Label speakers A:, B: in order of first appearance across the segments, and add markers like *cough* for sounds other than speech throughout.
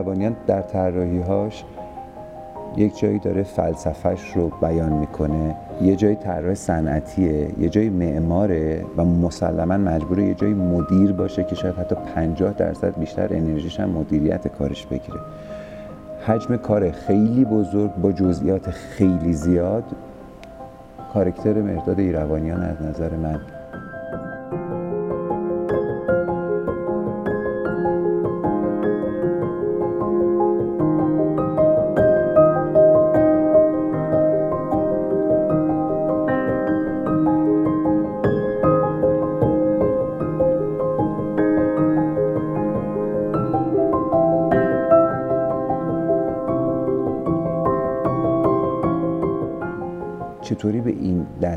A: مرداد ایروانیان در طراحی‌هاش یک جایی داره فلسفهش رو بیان می‌کنه. یه جایی طراح صنعتیه یه جایی معماره و مسلما مجبوره یه جایی مدیر باشه که شاید حتی 50 درصد بیشتر انرژیش هم مدیریت کارش بگیره. حجم کار خیلی بزرگ با جزئیات خیلی زیاد. کارکتر مرداد ایروانیان از نظر من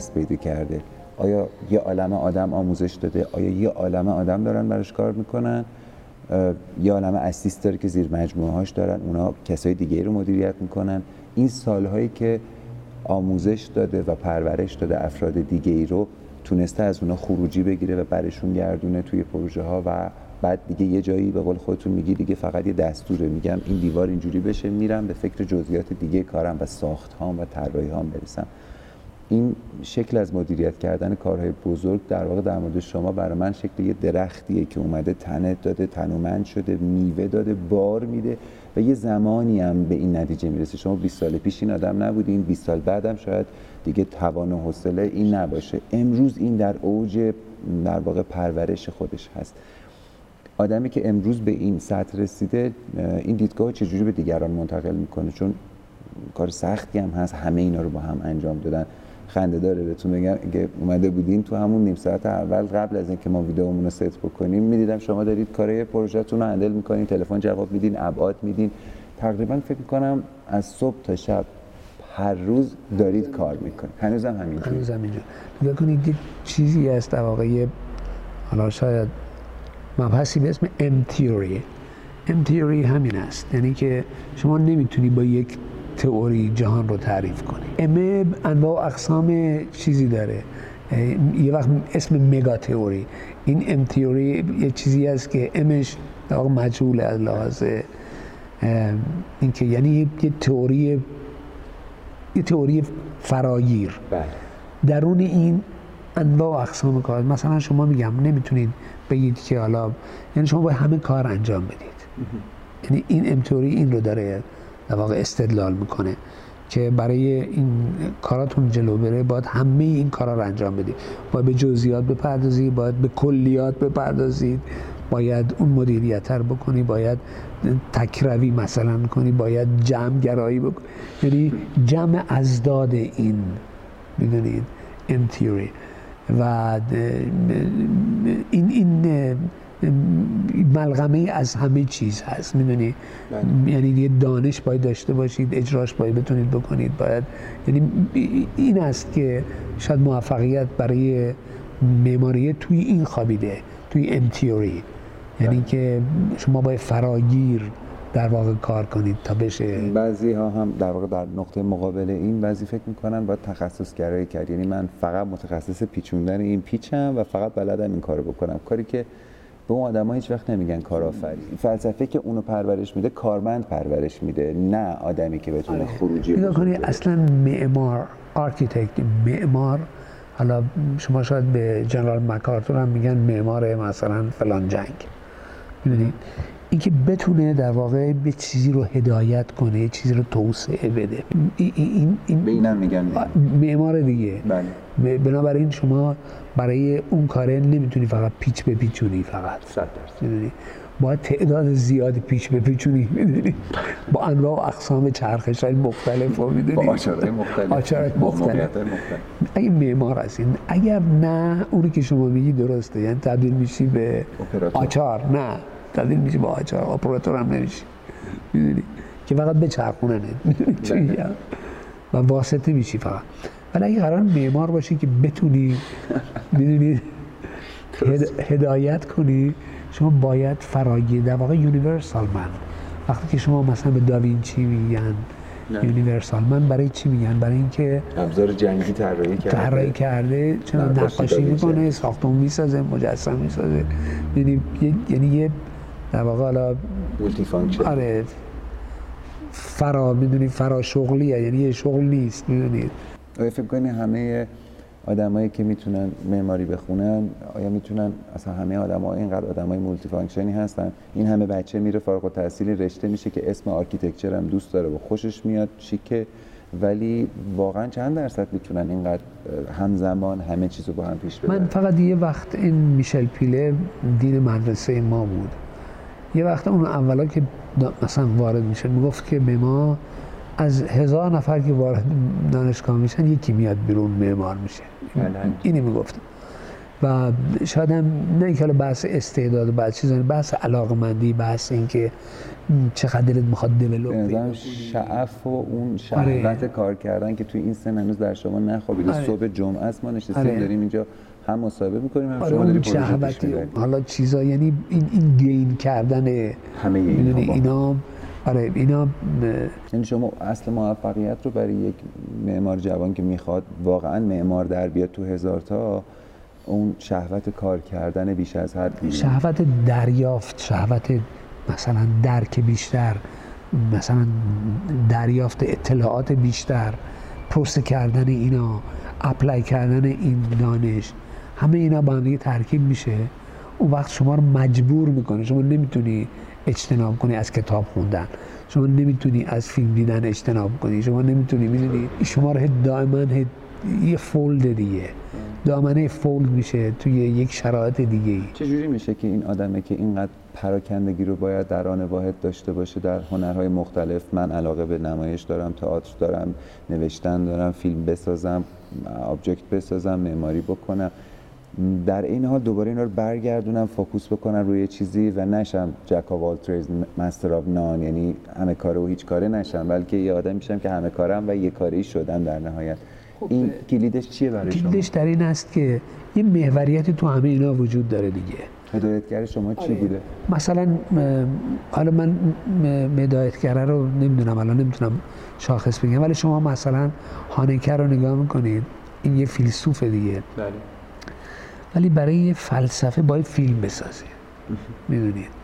A: دست پیدا کرده. آیا یه عالم آدم آموزش داده؟ آیا یه عالم آدم دارن براش کار می‌کنن؟ یه عالم اسیست داره که زیر مجموعه هاش دارن اونا کسای دیگه رو مدیریت می‌کنن. این سالهایی که آموزش داده و پرورش داده افراد دیگه رو تونسته از اونا خروجی بگیره و برشون گردونه توی پروژه ها و بعد دیگه یه جایی به قول خودتون میگی دیگه فقط یه دستوره. میگم این دیوار اینجوری بشه میرم به فکر جزئیات دیگه کارم و ساخت هام و طراحی هام برسم. این شکل از مدیریت کردن کارهای بزرگ در واقع در مورد شما برای من شکل یه درختیه که اومده تنه داده تنومند شده میوه داده بار میده و یه زمانی هم به این نتیجه می‌رسه. شما 20 سال پیش این آدم نبودین 20 سال بعدم شاید دیگه توان و حوصله این نباشه. امروز این در اوج در واقع پرورش خودش هست. آدمی که امروز به این سطح رسیده این دیدگاه چجوری به دیگران منتقل می‌کنه؟ چون کار سختی هم هست همه اینا رو با هم انجام دادن. خنده داره بهتون بگم. که اومده بودین تو همون نیم ساعت اول قبل از اینکه ما ویدیومون رو ست بکنیم می‌دیدم شما دارید کارهای پروژهتون رو هندل می‌کنین تلفن جواب میدین ابعاد میدین. تقریبا فکر می‌کنم از صبح تا شب هر روز دارید کار می‌کنید.
B: هنوز همینجور نگاه کنید یه چیزی هست در واقع حالا شاید مبحثی به اسم ام تیوری ام تیوری همین است. یعنی که شما نمی‌تونی با یک تئوری جهان رو تعریف کنی. امه انواع اقسام چیزی داره. یه وقت اسم مگا تئوری. این ام تئوری یه چیزی است که امش در واقع مجهول از لحاظ اینکه یعنی یه تئوری یه تئوری فراگیر
A: بله.
B: درون این انواع اقسام کار مثلا شما میگم نمی‌تونید بگید که حالا یعنی شما باید همه کار انجام بدید. یعنی این امتوری این رو داره. در واقع استدلال می‌کنه که برای این کاراتون جلو بره باید همه این کارا رو انجام بدید. باید به جزئیات بپردازید باید به کلیات بپردازید. باید اون مدیریت رو بکنی باید تکروی مثلا کنی باید جمع گرایی بکنی یعنی جمع ازداد این می‌دونید تیوری و این این ملغمه از همه چیز هست می‌دونی؟ یعنی یه دانش باید داشته باشید اجراش باید بتونید بکنید باید یعنی این است که شاید موفقیت برای معماری توی این خوابیده توی ام تیوری یعنی که شما باید فراگیر در واقع کار کنید تا بشه.
A: بعضی ها هم در واقع در نقطه مقابل این بعضی فکر می‌کنن باید تخصص گرایی کرد. یعنی من فقط متخصص پیچوندن این پیچم و فقط بلدم این کارو بکنم. کاری که به اون آدم ها هیچ وقت نمیگن کارآفرین. فلسفه که اونو پرورش میده کارمند پرورش میده نه آدمی که بتونه خروجی
B: نگاه
A: بده.
B: اصلا معمار architect معمار حالا شما شاید به general مکارتور هم میگن معمار مثلا فلان جنگ. می‌دونید؟ اینکه بتونه در واقع یه چیزی رو هدایت کنه یه چیزی رو توسعه بده. این, این, این
A: به اینم میگن
B: معمار دیگه.
A: بله.
B: بنابراین شما برای اون کاره نمی‌تونی فقط پیچ به پیچونی فقط. می‌دونی؟ باید تعداد زیاد پیچ به پیچونی می‌دونی؟ با انواع و اقسام چرخش های مختلف رو می‌دونی؟
A: با آچارهای مختلف.
B: آچارهای مختلف. اگه معمار هستین اگر نه اونی که شما میگی درسته. یعنی تبدیل میشی به
A: اپراتور.
B: آچار. نه تبدیل میشی به آچار. اپراتور هم نمیشی. می‌دونی؟ که فقط چی
A: بله.
B: میگم؟ و واسطه میشی فقط. ولی اگه قرار معمار باشی که بتونی می‌دونی هدایت کنی شما باید فراگیر در واقع universal man. وقتی که شما مثلا به داوینچی میگن. universal man برای چی میگن؟ برای اینکه
A: ابزار جنگی طراحی کرده.
B: طراحی کرده چون
A: نقاشی.
B: می‌کنه ساختمون می‌سازه مجسم می‌سازه. یعنی یعنی یه در واقع حالا
A: multifunction
B: آره فرا می‌دونی فرا شغلیه یعنی یه شغل نیست می‌دونید.
A: فکر کنی همه آدمایی که می‌تونن معماری بخونن آیا می‌تونن اصلا همه آدما اینقدر آدمای multifunction ی هستن؟ این همه بچه میره فارغ التحصیل رشته میشه که اسم architecture هم دوست داره و خوشش میاد شیکه. ولی واقعا چند درصد می‌تونن اینقدر همزمان همه چیز رو با هم پیش ببرن؟
B: من فقط یه وقت این میشل پیله دین مدرسه ما بود. یه وقت اون اولا که مثلا وارد میشه می‌گفت که به ما از هزار نفر که وارد دانشگاه میشن یکی میاد بیرون معمار میشه
A: بله.
B: اینی می‌گفت و شاید هم نه اینکه حالا بحث استعداد و بحث چیزا بحث علاقمندی بحث اینکه چقدر دلت می‌خواد دیولپ
A: شعف و اون شهوت کار کردن که توی این سن هنوز در شما نخوابیده
B: آره.
A: صبح جمعه است ما نشستیم
B: آره.
A: داریم اینجا هم مصاحبه می‌کنیم هم
B: آره
A: شما داری
B: شهوتی حالا چیزا یعنی این این گین کردن
A: همه با.
B: اینا آره اینا
A: یعنی شما اصل موفقیت رو برای یک معمار جوان که می‌خواد واقعا معمار در بیاد تو هزار تا اون شهوت کار کردن بیش از حد می‌بینی.
B: شهوت دریافت شهوت مثلا درک بیشتر مثلا دریافت اطلاعات بیشتر پروسه کردن اینا اپلای کردن این دانش همه اینا با هم دیگه ترکیب میشه اون وقت شما رو مجبور می‌کنه شما نمی‌تونی اجتناب کنی از کتاب خوندن. شما نمی‌تونی از فیلم دیدن اجتناب کنی. شما نمی‌تونی می‌دونی؟ شما رو دائما یه فولد دیگه. دامنه فولد میشه توی یک شرایط دیگه ای
A: چجوری میشه که این آدمه که اینقدر پراکندگی رو باید در آن واحد داشته باشه در هنرهای مختلف؟ من علاقه به نمایش دارم تئاتر دارم نوشتن دارم فیلم بسازم object بسازم معماری بکنم. در این حال دوباره اینا رو برگردونم focus بکنم روی چیزی و نشم jack of all trades master of none یعنی همه کاره و هیچ کاره نشم بلکه یه آدم میشم که همه کارم و یه کاری شدم در نهایت. این کلیدش چیه برای شما؟
B: کلیدش در این است که یه محوریتی تو همه اینا وجود داره دیگه.
A: هدایتگر شما چی بوده؟
B: مثلا حالا من هدایتگره رو نمی‌دونم الان نمی‌تونم شاخص بگم ولی شما مثلا هانکر رو نگاه می‌کنید این یه فیلسوف دیگه.
A: بله.
B: ولی برای یه فلسفه باید فیلم بسازه می‌دونید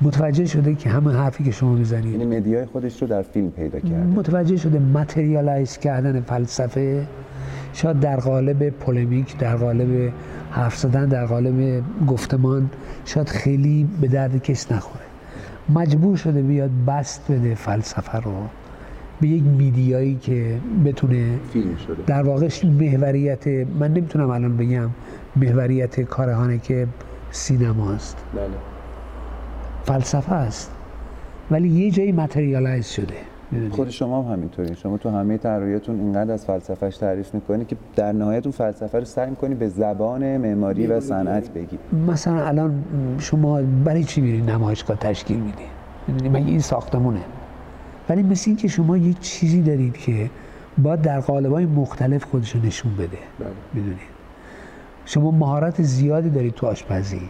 B: متوجه شده که همه حرفی که شما می‌زنید
A: یعنی مدیای خودش رو در فیلم پیدا کرده.
B: متوجه شده متریالایز کردن فلسفه شاید در قالب پولمیک در قالب حرف زدن در قالب گفتمان شاید خیلی به درد کس نخوره. مجبور شده بیاد بست بده فلسفه رو. به یک میدیایی که بتونه
A: فیلم شده.
B: در واقع محوریت من نمی‌تونم الان بگم محوریت کارهانه که سینماست
A: بله.
B: فلسفه است. ولی یه جایی متریالایز شده؟
A: خود شما هم همینطوری. شما تو همه طراحیاتون اینقدر از فلسفهش تعریف می‌کنی که در نهایت اون فلسفه رو سعی می‌کنی به زبان معماری و صنعت بگی.
B: مثلا الان شما برای چی میری نمایشگاه تشکیل میدی؟ می‌دونی؟ مگه این ساختمونه؟ ولی مثل این که شما یه چیزی دارید که باید در قالب‌های مختلف خودش رو نشون بده. می‌دونید؟ شما مهارت زیادی دارید تو آشپزی.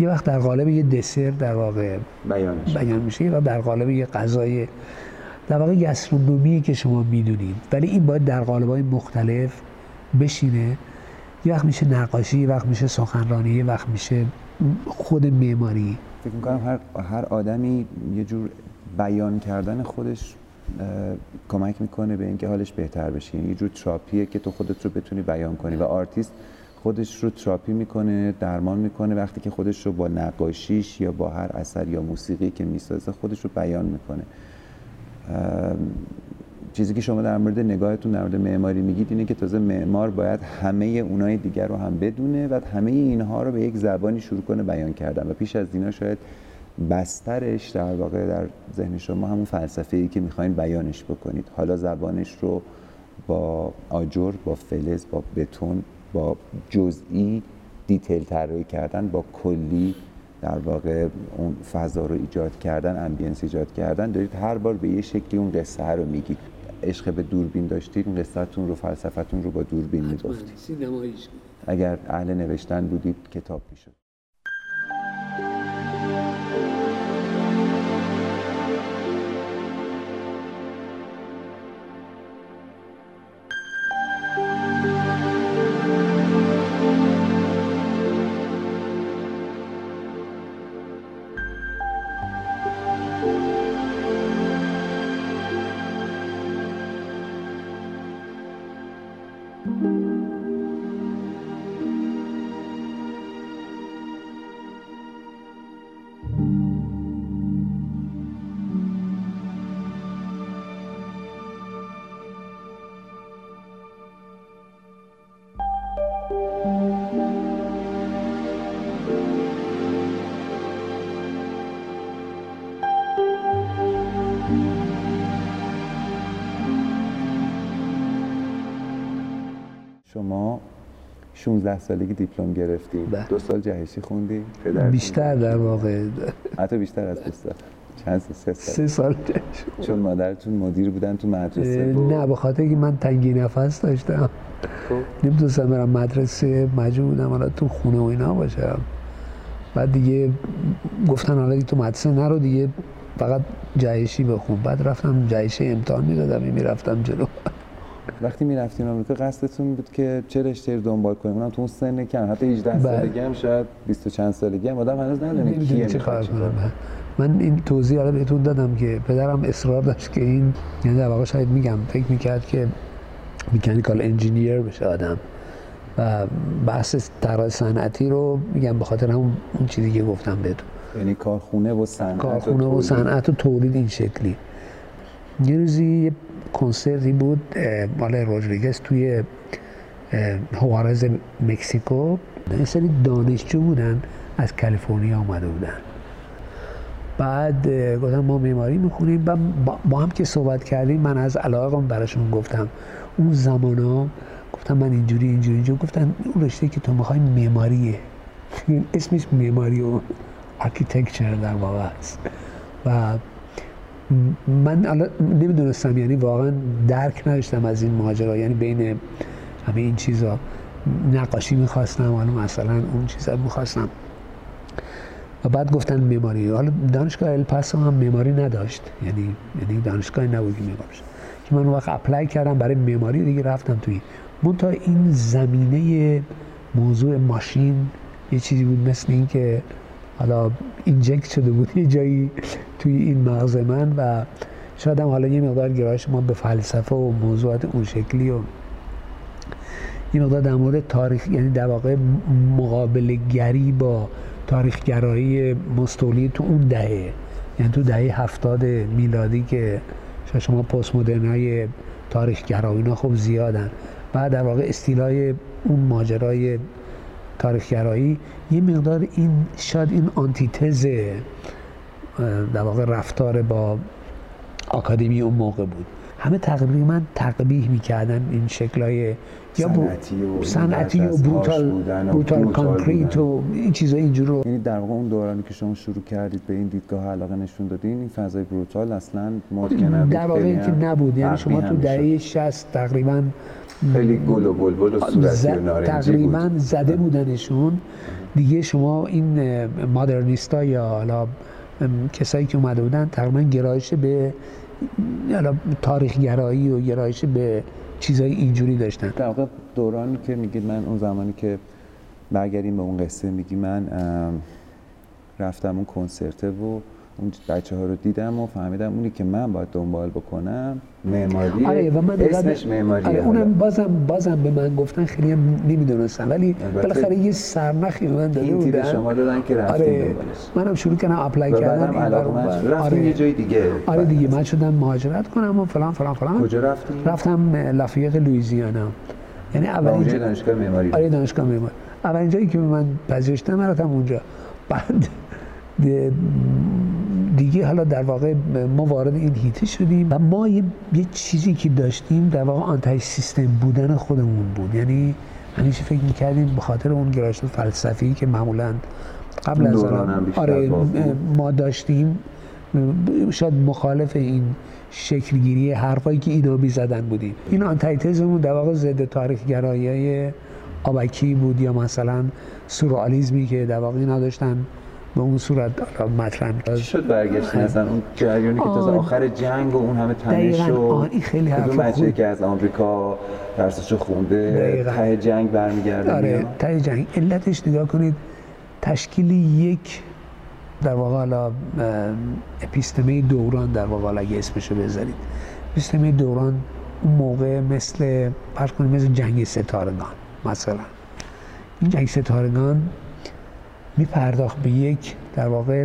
B: یه وقت در قالب یه دسر در واقع بیان میشه. و در قالب یه غذای در واقع گسترونومی که شما می‌دونید. ولی این باید در قالب‌های مختلف بشینه. یه وقت میشه نقاشی یه وقت میشه سخنرانی یه وقت میشه خود معماری.
A: فکر می‌کنم هر, هر آدمی یه جور بیان کردن خودش کمک می‌کنه به اینکه حالش بهتر بشه. یعنی یه جور تراپیه که تو خودت رو بتونی بیان کنی. و آرتیست خودش رو تراپی می‌کنه درمان می‌کنه. وقتی که خودش رو با نقاشیش یا با هر اثر یا موسیقی که می‌سازه خودش رو بیان می‌کنه. چیزی که شما در مورد نگاهتون در مورد معماری میگید اینه که تازه معمار باید همه اونای دیگر رو هم بدونه و همه اینها رو به یک زبانی شروع کنه بیان کردن. و پیش از اینا شاید بسترش در واقع در ذهن شما همون فلسفه ای که می‌خواین بیانش بکنید. حالا زبانش رو با آجر با فلز با بتون با جزئی detail طراحی کردن با کلی در واقع اون فضا رو ایجاد کردن ambience ایجاد کردن دارید هر بار به یه شکلی اون قصه رو میگید. عشق به دوربین داشتید این قصهتون رو فلسفتون رو با دوربین می‌گفتید. اگر اهل نوشتن بودید کتاب می‌شد. شما 16 سالگی دیپلم گرفتی
B: بله.
A: دو سال جهشی خوندی
B: بیشتر در واقع.
A: حتی بیشتر از دو سال. چند سال؟ سه سال.
B: سه سال
A: چون مادرتون مدیر بودن تو مدرسه و-
B: نه به خاطر که من تنگی نفس داشتم.
A: خب.
B: نمی‌تونستم برم مدرسه مجبور بودم حالا تو خونه و اینا باشم. بعد دیگه گفتن حالا تو مدرسه نرو دیگه فقط جهشی بخون. بعد رفتم جهشی امتحان می‌دادم می‌رفتم جلو.
A: وقتی می‌رفتین آمریکا قصدتون بود که چه رشته رو دنبال کنیم؟ اونم تو اون سن کم حتی 18
B: بله.
A: سالگی هم شاید 20 و چند سالگی هم. آدم هنوز ندونه کیه چیکار
B: کنم من این توضیح حالا بهتون دادم که پدرم اصرار داشت که این یعنی در واقع شاید میگم فکر می‌کرد که میکانیکال انجینیر بشه آدم. و بحث طراح صنعتی رو میگم به خاطر همون اون چیزی که گفتم بهتون.
A: یعنی کارخونه و صنعت
B: کارخونه و. صنعت و تولید این شکلی. یه روزی یه کنسرتی بود مال روجریگز توی هوارز مکسیکو. یه سری دانشجو بودن از کالیفرنیا آمده بودن. بعد گفتم ما معماری می‌خونیم و با- هم که صحبت کردیم من از علاقم براشون گفتم. اون زمان ها گفتم من اینجوری اینجوری اینجوری. گفتن اون رشته که تو می‌خوای معماریه. *laughs* اسمش معماری و architecture در واقع است. و من الان نمی‌دونستم یعنی واقعا درک نداشتم از این ماجرا. یعنی بین همه این چیزا نقاشی می‌خواستم حالا مثلا اون چیزا می‌خواستم. و بعد گفتن معماری. حالا دانشگاه الپاسو هم معماری نداشت. یعنی یعنی دانشگاه نبود که. که من وقت apply کردم برای معماری دیگه رفتم توی منتها این زمینه موضوع ماشین یه چیزی بود مثل این که حالا اینجکت شده بود یه جایی توی این مغز من و شاید هم حالا یه مقدار گرایش ما به فلسفه و موضوعات اون شکلی و یه مقدار در مورد تاریخ یعنی در واقع مقابله گری با تاریخ گرایی مستولی تو اون دهه یعنی تو دهه هفتاد میلادی که شاید شما پست مدرن های تاریخ گرایی خب زیادن. بعد در واقع استیلای اون ماجرای تاریخ گرایی یه مقدار این شاید این آنتی‌تز در واقع رفتار با آکادمی اون موقع بود همه تقریبا تقبیح می‌کردن این شکلهای یا
A: صنعتی و
B: brutal
A: بودن و
B: brutal
A: concrete.
B: و این چیزا اینجور
A: یعنی در واقع اون دورانی که شما شروع کردید به این دیدگاه علاقه نشون دادین این فضای brutal اصلا ممکن نبود
B: در واقع اینکه نبود یعنی شما تو. دهه 60 تقریبا
A: خیلی گل و بلبل و صورتی و نارنجی
B: تقریبا
A: بود
B: زده بودنشون. دیگه شما این مادرنیستا یا حالا کسایی که اومده بودن تقریبا گرایش به حالا تاریخ گرایی و گرایش به چیزای اینجوری داشتن.
A: در واقع دورانی که میگید من اون زمانی که برگردیم به اون قصه میگی من رفتم اون کنسرته و اون بچه ها رو دیدم و فهمیدم اونی که من باید دنبال بکنم معماری.
B: آره و من
A: اسمش معماریه
B: آره. اونم بازم بازم به من گفتن خیلی هم نمی‌دونستم ولی بالاخره یه سرنخی به من داده
A: این
B: بودن.
A: شما دادن که رفتیم
B: آره منم شروع کردم اپلای کردن این.
A: رفتیم یه جای دیگه.
B: آره دیگه من شدم مهاجرت کنم و فلان فلان فلان.
A: کجا رفتیم؟
B: رفتم لافیت لویزیانا یعنی اولین
A: اونجا
B: جا-
A: دانشگاه معماری
B: آره دانشگاه معماری. اولین جایی که من پذیرش دادن من رفتم اونجا. بعد دیگه حالا در واقع ما وارد این هیته شدیم و ما یه, یه چیزی که داشتیم در واقع آنتای سیستم بودن خودمون بود. یعنی همیشه فکر می‌کردیم به خاطر اون گرایش فلسفی که معمولا قبل از آره. ما داشتیم. شاید مخالف این شکلگیری حرفایی که اینا می‌زدن بودیم. این آنتایتزمون در واقع ضد تاریخ گرایی آبکی بود یا مثلا سورئالیسمی که در واقع اینا داشتن. به اون صورت مطرح
A: چی. شد برگشتین اصلا اون جریانی که تازه. آخر جنگ و اون همه تنش. و
B: این خیلی حرف خوب.
A: که از آمریکا درسشو خونده. ته جنگ برمیگرده
B: آره. ته جنگ علتش نگاه کنید تشکیل یک در واقع حالا اپیستمه دوران در واقع حالا اگه اسمشو بذارید اپیستمه دوران اون موقع مثل فرض کنید مثل جنگ ستارگان مثلا این جنگ ستارگان می پرداخت به یک در واقع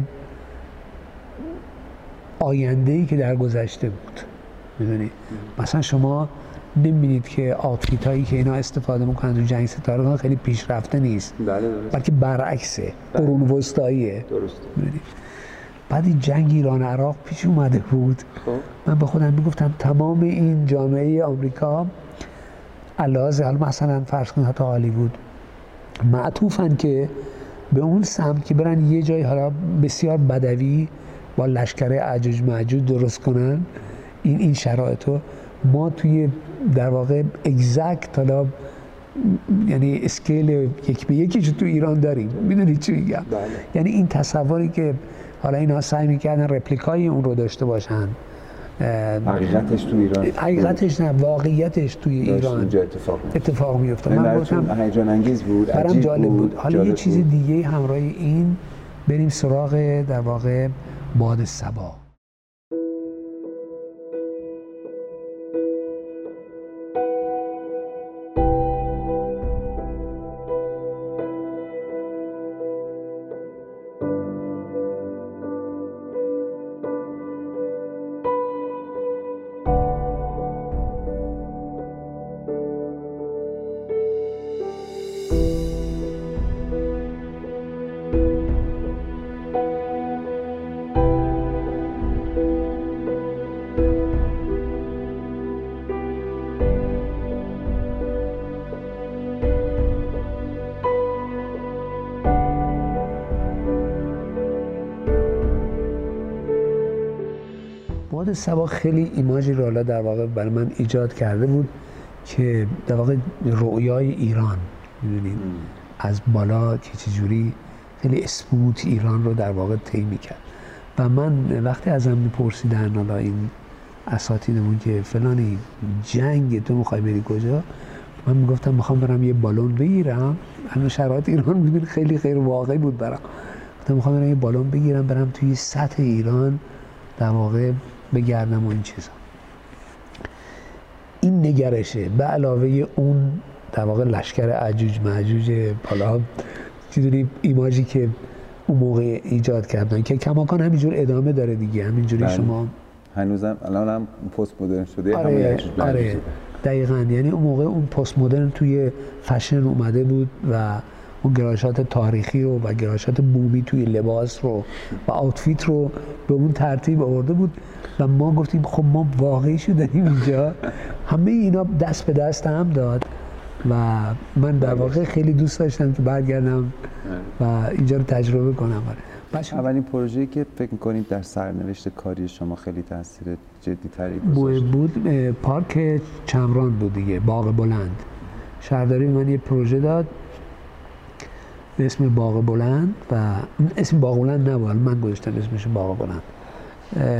B: آینده ای که در گذشته بود. می‌دونی؟ مثلا شما نمی‌بینید که آتفیت هایی که اینا استفاده می‌کنن تو جنگ ستارگان خیلی پیشرفته نیست.
A: بله درست
B: بلکه برعکسه قرون وسطاییه
A: درست؟
B: بعد این جنگ ایران عراق پیش اومده بود.
A: خب.
B: من به خودم می‌گفتم تمام این جامعه آمریکا علاوه حالا مثلا فرض کنید حتی هالیوود معطوفن که به اون سمت که برن یه جای حالا بسیار بدوی با لشکر عجوج معجوج درست کنن این این شرایطو ما توی در واقع اگزکت حالا یعنی اسکیل یک به یکی تو ایران داریم. می‌دونید چی میگم؟
A: بله.
B: یعنی این تصوری که حالا اینا سعی می‌کردن رپلیکای اون رو داشته باشن.
A: حقیقتش تو ایران.
B: حقیقتش نه واقعیتش توی ایران
A: اینجا اتفاق
B: اتفاق میفته
A: من گفتم هیجان انگیز بود
B: برام جالب بود, بود. حالا یه چیز دیگه همراه این بریم سراغ در واقع باد سبا. باد سبا خیلی ایماجی رو حالا در واقع برای من ایجاد کرده بود که در واقع رویای ایران می‌دونید از بالا که چجوری خیلی اسموت ایران رو در واقع طی می‌کرد. و من وقتی ازم میپرسیدن حالا این اساتیدمون که فلانی جنگ تو می‌خوای بری کجا؟ من می‌گفتم می‌خوام برم یه بالون بگیرم. همه شرایط ایران می‌دونی خیلی خیلی واقعی بود برام. گفتم می‌خوام برم یه بالون بگیرم برم توی سطح ایران در واقع بگردم و این چیزا. این نگرشه. به علاوه اون در واقع لشکر عجوج معجوج حالا چیزی ایماجی که اون موقع ایجاد کردن. که کماکان همینجور ادامه داره دیگه. همینجوری بله. شما
A: هنوزم الان هم پست مدرن شده.
B: آره, آره. دقیقا. یعنی اون موقع اون پست مدرن توی فشن اومده بود و اون گرایشات تاریخی رو و گرایشات بومی توی لباس رو و آوتفیت رو به اون ترتیب آورده بود و ما گفتیم خب ما واقعی داریم اینجا. همه اینا دست به دست هم داد و من در واقع خیلی دوست داشتم که برگردم و اینجا رو تجربه کنم.
A: اولین پروژه‌ای که فکر می‌کنید در سرنوشت کاری شما خیلی تاثیر جدی تری
B: گذاشت بود پارک چمران بود دیگه باغ بلند. شهرداری من یه پروژه داد. به اسم باغ بلند و اسم باغ بلند نبود. من گذاشتم اسمش باغ بلند.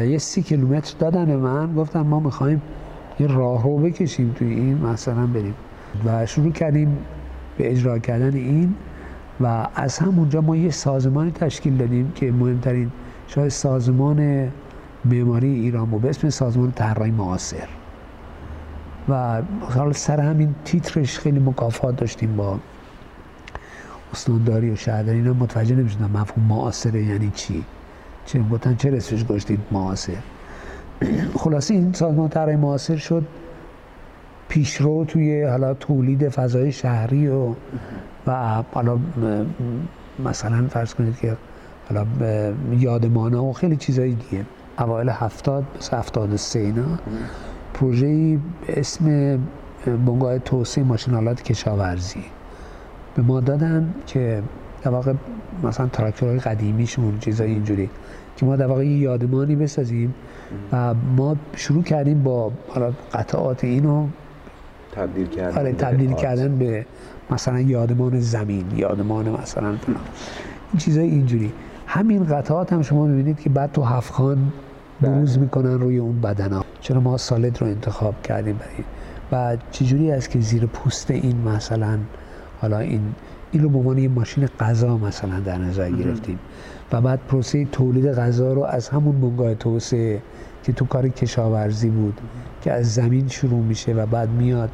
B: یه سی کیلومتر دادن به من. گفتم ما می‌خوایم یه راه رو بکشیم توی این مثلا بریم. و شروع کردیم به اجرا کردن این. و از همونجا ما یه سازمانی تشکیل دادیم که مهمترین شاید سازمان معماری ایران بود. به اسم سازمان طراحی معاصر. و حالا سر همین تیترش خیلی مکافات داشتیم با استانداری و شهرداری اینا متوجه نمی‌شدن مفهوم معاصره یعنی چی. چه گفتن چه اسمش گذاشتید معاصر. خلاصه این سازمان طراحی معاصر شد. پیشرو توی حالا تولید فضای شهری و و حالا مثلا فرض کنید که حالا یادمانه و خیلی چیزایی دیگه. اوایل هفتاد مثل هفتاد سه اینا. پروژه اسم بنگاه توسعه ماشینالات کشاورزی. به ما دادن که در واقع مثلا تراکتورهای قدیمیشون چیزای اینجوری که ما در واقع یه یادمانی بسازیم و ما شروع کردیم با حالا قطعات اینو
A: تبدیل کردن
B: آره تبدیل کردن به مثلا یادمان زمین یادمان مثلا این چیزای اینجوری. همین قطعات هم شما می‌بینید که بعد تو هفخان بروز بله. می‌کنن روی اون بدنا چرا ما سالد رو انتخاب کردیم برای و چجوری است که زیر پوست این مثلا حالا این این رو به عنوان یه ماشین غذا مثلا در نظر گرفتیم. و بعد پروسه تولید غذا رو از همون بنگاه توسعه که تو کار کشاورزی بود که از زمین شروع میشه و بعد میاد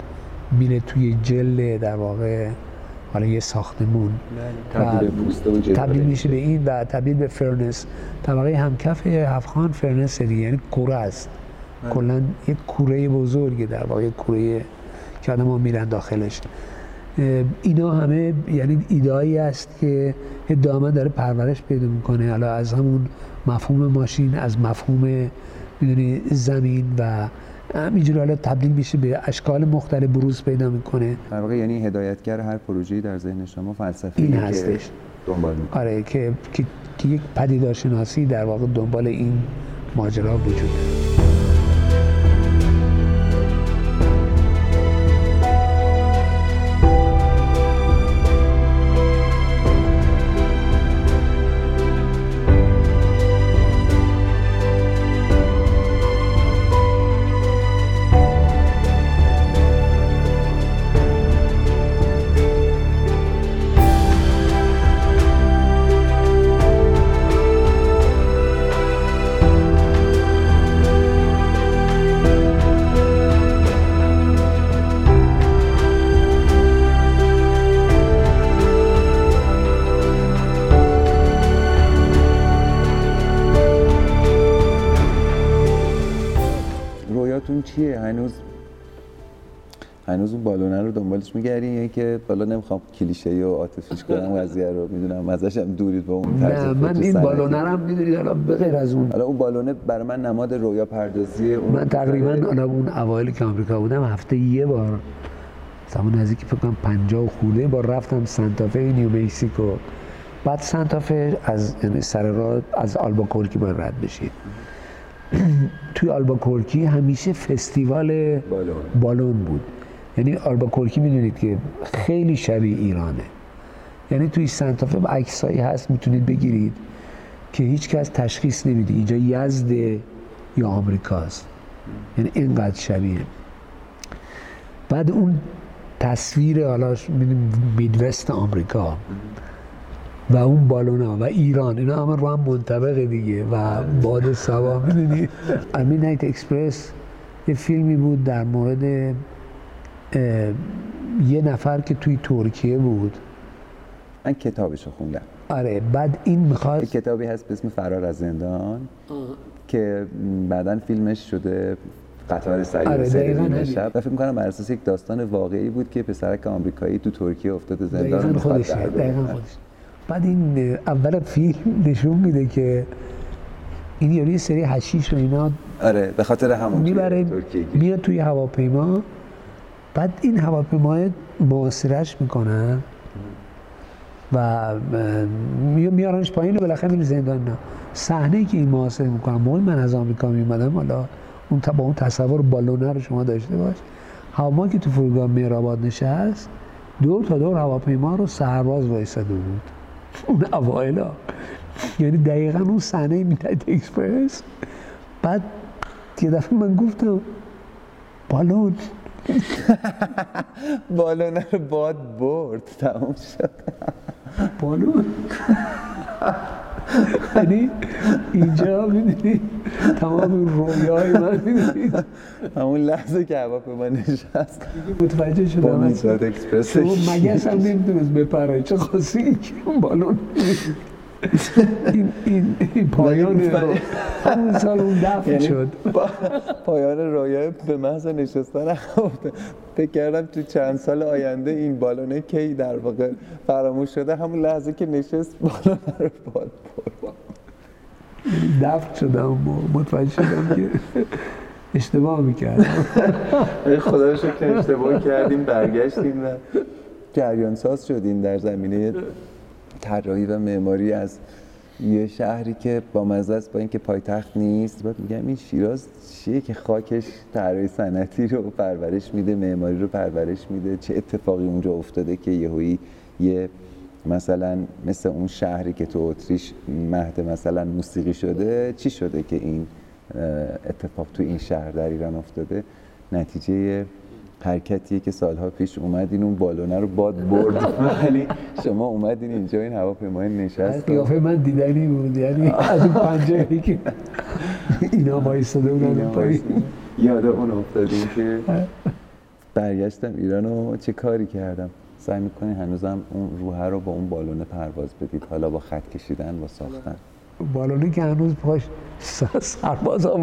B: میره توی جل در واقع حالا یه ساختمون.
A: بله. تبدیل,
B: تبدیل میشه به این و تبدیل به furnace طبقه همکف هفخان furnace دیگه یعنی کوره است. بله. کلا یک کوره بزرگه در واقع کوره که آدم ها میرن داخلش. اینا همه یعنی ایدایی است که ادامه داره پرورش پیدا می‌کنه. حالا از همون مفهوم ماشین از مفهوم می‌دونی زمین و همینجوری حالا تبدیل میشه به اشکال مختلف بروز پیدا می‌کنه.
A: در واقع یعنی هدایتگر هر پروژه‌ای در ذهن شما فلسفه
B: این هستش.
A: دنبال می‌کنه.
B: آره که, که, که یک پدیدارشناسی در واقع دنبال این ماجرا وجود داره
A: چیه هنوز هنوز اون بالونه رو دنبالش میگردین؟ یا که بالا نمی‌خوام کلیشه و عاطفیش کنم قضیه رو می‌دونم ازش هم دورید با اون طرز
B: نه من این. بالونه رو هم می‌دونید حالا به غیر از اون.
A: حالا اون بالونه برای من نماد رویا پردازی اون
B: من تقریبا حالا اون اوایل که آمریکا بودم هفته یه بار زمان نزدیک فکر کنم 50 و خورده بار رفتم سانتافه نیو مکسیکو بعد سانتافه از یعنی سر راه از آلباکورکی باید رد بشید. توی آلبوکرکی همیشه فستیوال
A: بالون
B: بود یعنی آلبوکرکی می‌دونید که خیلی شبیه ایرانه یعنی توی سنتافه عکسایی هست می‌تونید بگیرید که هیچ کس تشخیص نمیده اینجا یزد یا آمریکاست یعنی اینقدر شبیه بعد اون تصویر حالا می‌دونیم Midwest آمریکا و اون بالونا و ایران اینا همه رو هم منطبقه دیگه و باد صبا. می‌دونی؟ امی نایت اکسپرس یه فیلمی بود در مورد یه نفر که توی ترکیه بود.
A: من کتابشو خوندم.
B: آره بعد این می‌خواد
A: کتابی هست به اسم فرار از زندان که بعدا فیلمش شده قطار سریع
B: آره،
A: سری
B: دقیقاً
A: نیمه
B: همین.
A: شب. و فکر می‌کنم بر اساس یک داستان واقعی بود که پسرک آمریکایی تو ترکیه افتاده زندان
B: دقیقا خودشه. دقیقا خودش بعد این اول فیلم نشون میده که این یارو یه سری حشیش و اینا
A: آره به خاطر همون
B: می‌بره. میاد توی هواپیما. بعد این هواپیما محاصرش می‌کنن و میارنش پایین و بالاخره میره زندان نه صحنه که این محاصره می‌کنن موقع من از آمریکا میومدم حالا اون تا با اون تصور بالونه رو شما داشته باش. هواپیما که تو فرودگاه مهرآباد نشست دور تا دور هواپیما رو سرباز وایساده بود. اون اوایلا. یعنی دقیقا اون صحنه می‌داد اکسپرس. بعد یه دفعه من گفتم بالون. *laughs*
A: بالونه رو باد برد تموم شد.
B: بالون. *laughs* یعنی اینجا می‌دونی تمام رویای من می‌دونی
A: همون لحظه که هواپیما نشست.
B: متوجه شدم. شما مگس هم نمی‌تونست بپره. چه خاصی که اون بالون این, این, این پایان همون سال اون دفع
A: یعنی
B: شد.
A: پایان رویای به محض نشستن فکر کردم تو چند سال آینده این بالونه کی در واقع فراموش شده. همون لحظه که نشست بالونه رو
B: دفع شدم و متوجه شدم که اشتباه می‌کردم.
A: خدا رو شکر اشتباه کردیم برگشتیم و جریان ساز شدیم در زمینه طراحی و معماری از یه شهری که با مزه است با اینکه پایتخت نیست. بعد میگم این شیراز چیه که خاکش طراحی صنعتی رو پرورش میده معماری رو پرورش میده؟ چه اتفاقی اونجا افتاده که یهویی یه مثلا مثل اون شهری که تو اتریش مهد مثلا موسیقی شده چی شده که این اتفاق تو این شهر در ایران افتاده؟ نتیجه حرکتیه که سالها پیش اومدین اون بالونه رو باد برد. *laughs* ولی شما اومدین اینجا این هواپیمای نشست. و
B: قیافه من دیدنی بود. یعنی از اون *laughs* که اینا وایستاده بودن پایین.
A: یاد اون افتادیم که *laughs* برگشتم ایران و چه کاری کردم؟ سعی می‌کنین هنوزم اون روحه رو با اون بالونه پرواز بدید. حالا با خط کشیدن با ساختن.
B: بالونی که هنوز پاش سرباز ها